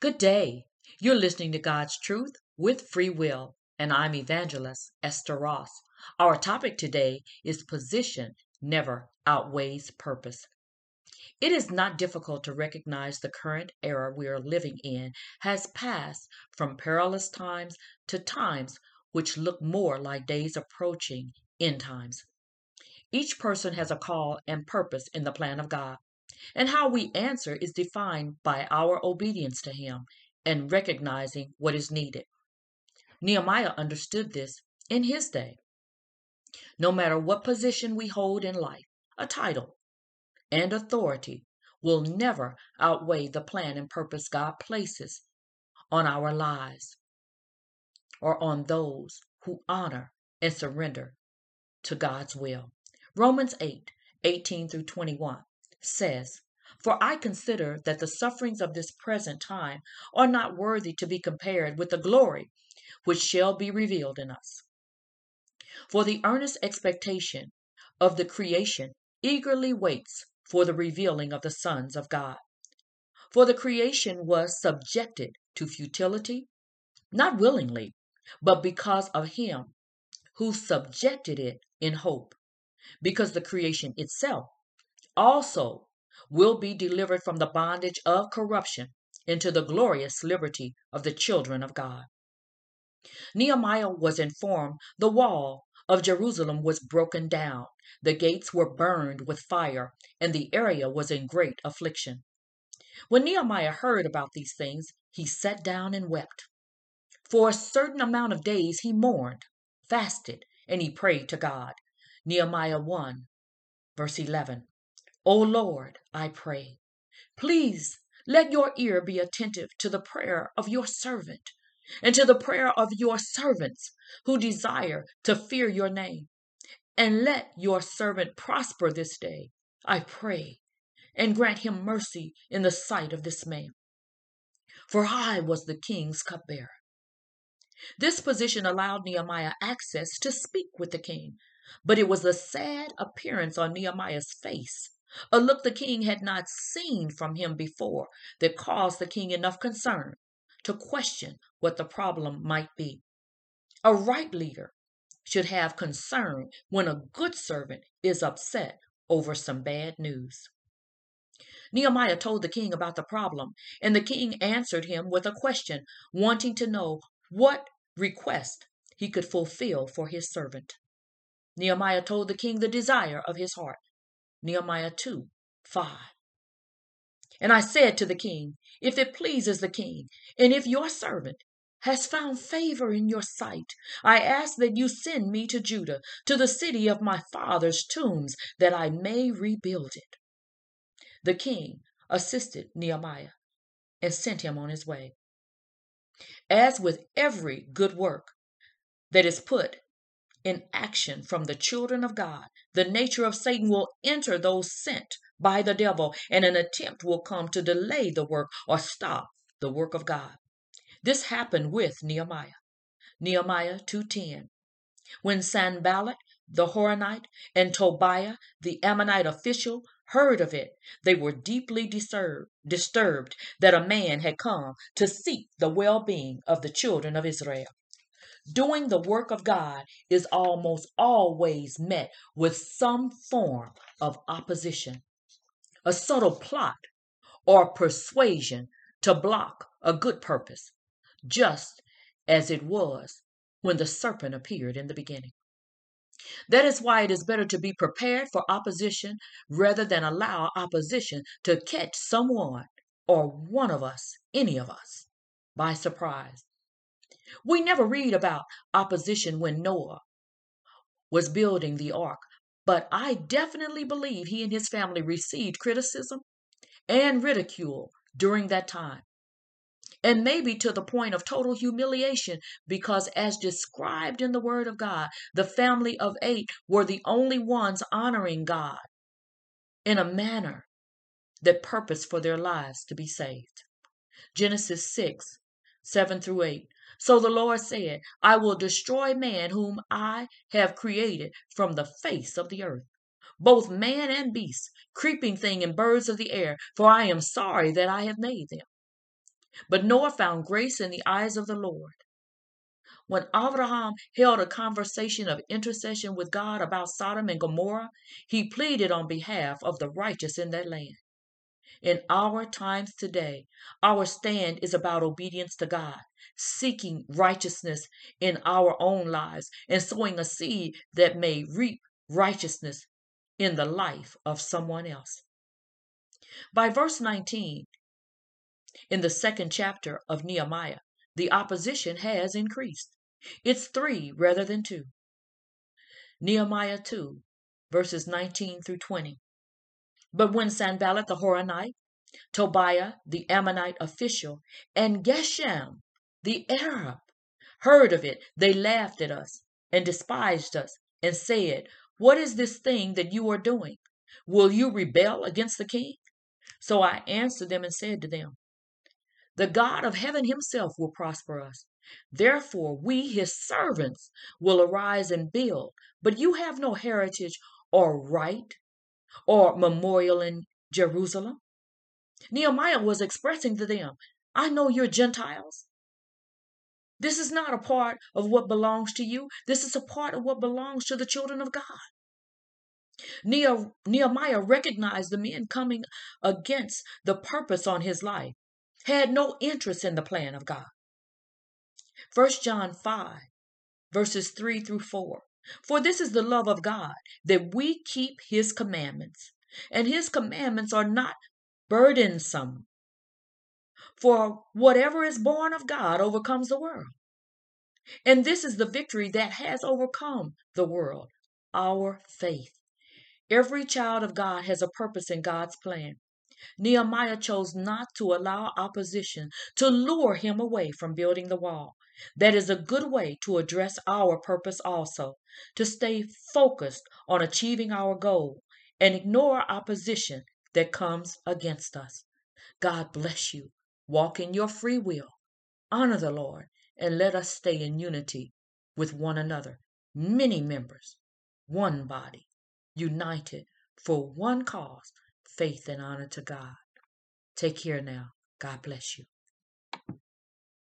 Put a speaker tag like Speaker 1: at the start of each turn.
Speaker 1: Good day. You're listening to God's Truth with Free Will, and I'm Evangelist Esther Ross. Our topic today is Position Never Outweighs Purpose. It is not difficult to recognize the current era we are living in has passed from perilous times to times which look more like days approaching end times. Each person has a call and purpose in the plan of God. And how we answer is defined by our obedience to Him and recognizing what is needed. Nehemiah understood this in his day. No matter what position we hold in life, a title and authority will never outweigh the plan and purpose God places on our lives or on those who honor and surrender to God's will. Romans 8 18 through 21 says, For I consider that the sufferings of this present time are not worthy to be compared with the glory which shall be revealed in us. For the earnest expectation of the creation eagerly waits for the revealing of the sons of God. For the creation was subjected to futility, not willingly, but because of him who subjected it in hope, because the creation itself also will be delivered from the bondage of corruption into the glorious liberty of the children of God. Nehemiah was informed the wall of Jerusalem was broken down, the gates were burned with fire, and the area was in great affliction. When Nehemiah heard about these things, he sat down and wept. For a certain amount of days he mourned, fasted, and he prayed to God. Nehemiah 1, verse 11. O Lord, I pray, please let your ear be attentive to the prayer of your servant and to the prayer of your servants who desire to fear your name. And let your servant prosper this day, I pray, and grant him mercy in the sight of this man. For I was the king's cupbearer. This position allowed Nehemiah access to speak with the king, but it was the sad appearance on Nehemiah's face a look the king had not seen from him before that caused the king enough concern to question what the problem might be. A right leader should have concern when a good servant is upset over some bad news. Nehemiah told the king about the problem, and the king answered him with a question, wanting to know what request he could fulfill for his servant. Nehemiah told the king the desire of his heart. Nehemiah 2 5. And I said to the king, If it pleases the king, and if your servant has found favor in your sight, I ask that you send me to Judah, to the city of my father's tombs, that I may rebuild it. The king assisted Nehemiah and sent him on his way. As with every good work that is put in action from the children of God, the nature of Satan will enter those sent by the devil, and an attempt will come to delay the work or stop the work of God. This happened with Nehemiah. Nehemiah 2:10. When Sanballat the Horonite and Tobiah the Ammonite official heard of it, they were deeply disturbed, disturbed that a man had come to seek the well-being of the children of Israel. Doing the work of God is almost always met with some form of opposition, a subtle plot or persuasion to block a good purpose, just as it was when the serpent appeared in the beginning. That is why it is better to be prepared for opposition rather than allow opposition to catch someone or one of us, any of us, by surprise. We never read about opposition when Noah was building the ark, but I definitely believe he and his family received criticism and ridicule during that time. And maybe to the point of total humiliation, because as described in the Word of God, the family of eight were the only ones honoring God in a manner that purposed for their lives to be saved. Genesis 6 7 through 8. So the Lord said, I will destroy man whom I have created from the face of the earth, both man and beast, creeping thing and birds of the air, for I am sorry that I have made them. But Noah found grace in the eyes of the Lord. When Abraham held a conversation of intercession with God about Sodom and Gomorrah, he pleaded on behalf of the righteous in that land. In our times today, our stand is about obedience to God, seeking righteousness in our own lives, and sowing a seed that may reap righteousness in the life of someone else. By verse 19, in the second chapter of Nehemiah, the opposition has increased. It's three rather than two. Nehemiah 2, verses 19 through 20. But when Sanballat the Horonite, Tobiah the Ammonite official, and Geshem the Arab heard of it, they laughed at us and despised us and said, What is this thing that you are doing? Will you rebel against the king? So I answered them and said to them, The God of heaven himself will prosper us. Therefore, we, his servants, will arise and build. But you have no heritage or right or memorial in Jerusalem? Nehemiah was expressing to them, I know you're Gentiles. This is not a part of what belongs to you. This is a part of what belongs to the children of God. Nehemiah recognized the men coming against the purpose on his life, had no interest in the plan of God. 1 John 5, verses 3 through 4. For this is the love of God, that we keep his commandments, and his commandments are not burdensome. For whatever is born of God overcomes the world. And this is the victory that has overcome the world our faith. Every child of God has a purpose in God's plan. Nehemiah chose not to allow opposition to lure him away from building the wall. That is a good way to address our purpose also, to stay focused on achieving our goal and ignore opposition that comes against us. God bless you. Walk in your free will. Honor the Lord and let us stay in unity with one another. Many members, one body, united for one cause, faith and honor to God. Take care now. God bless you.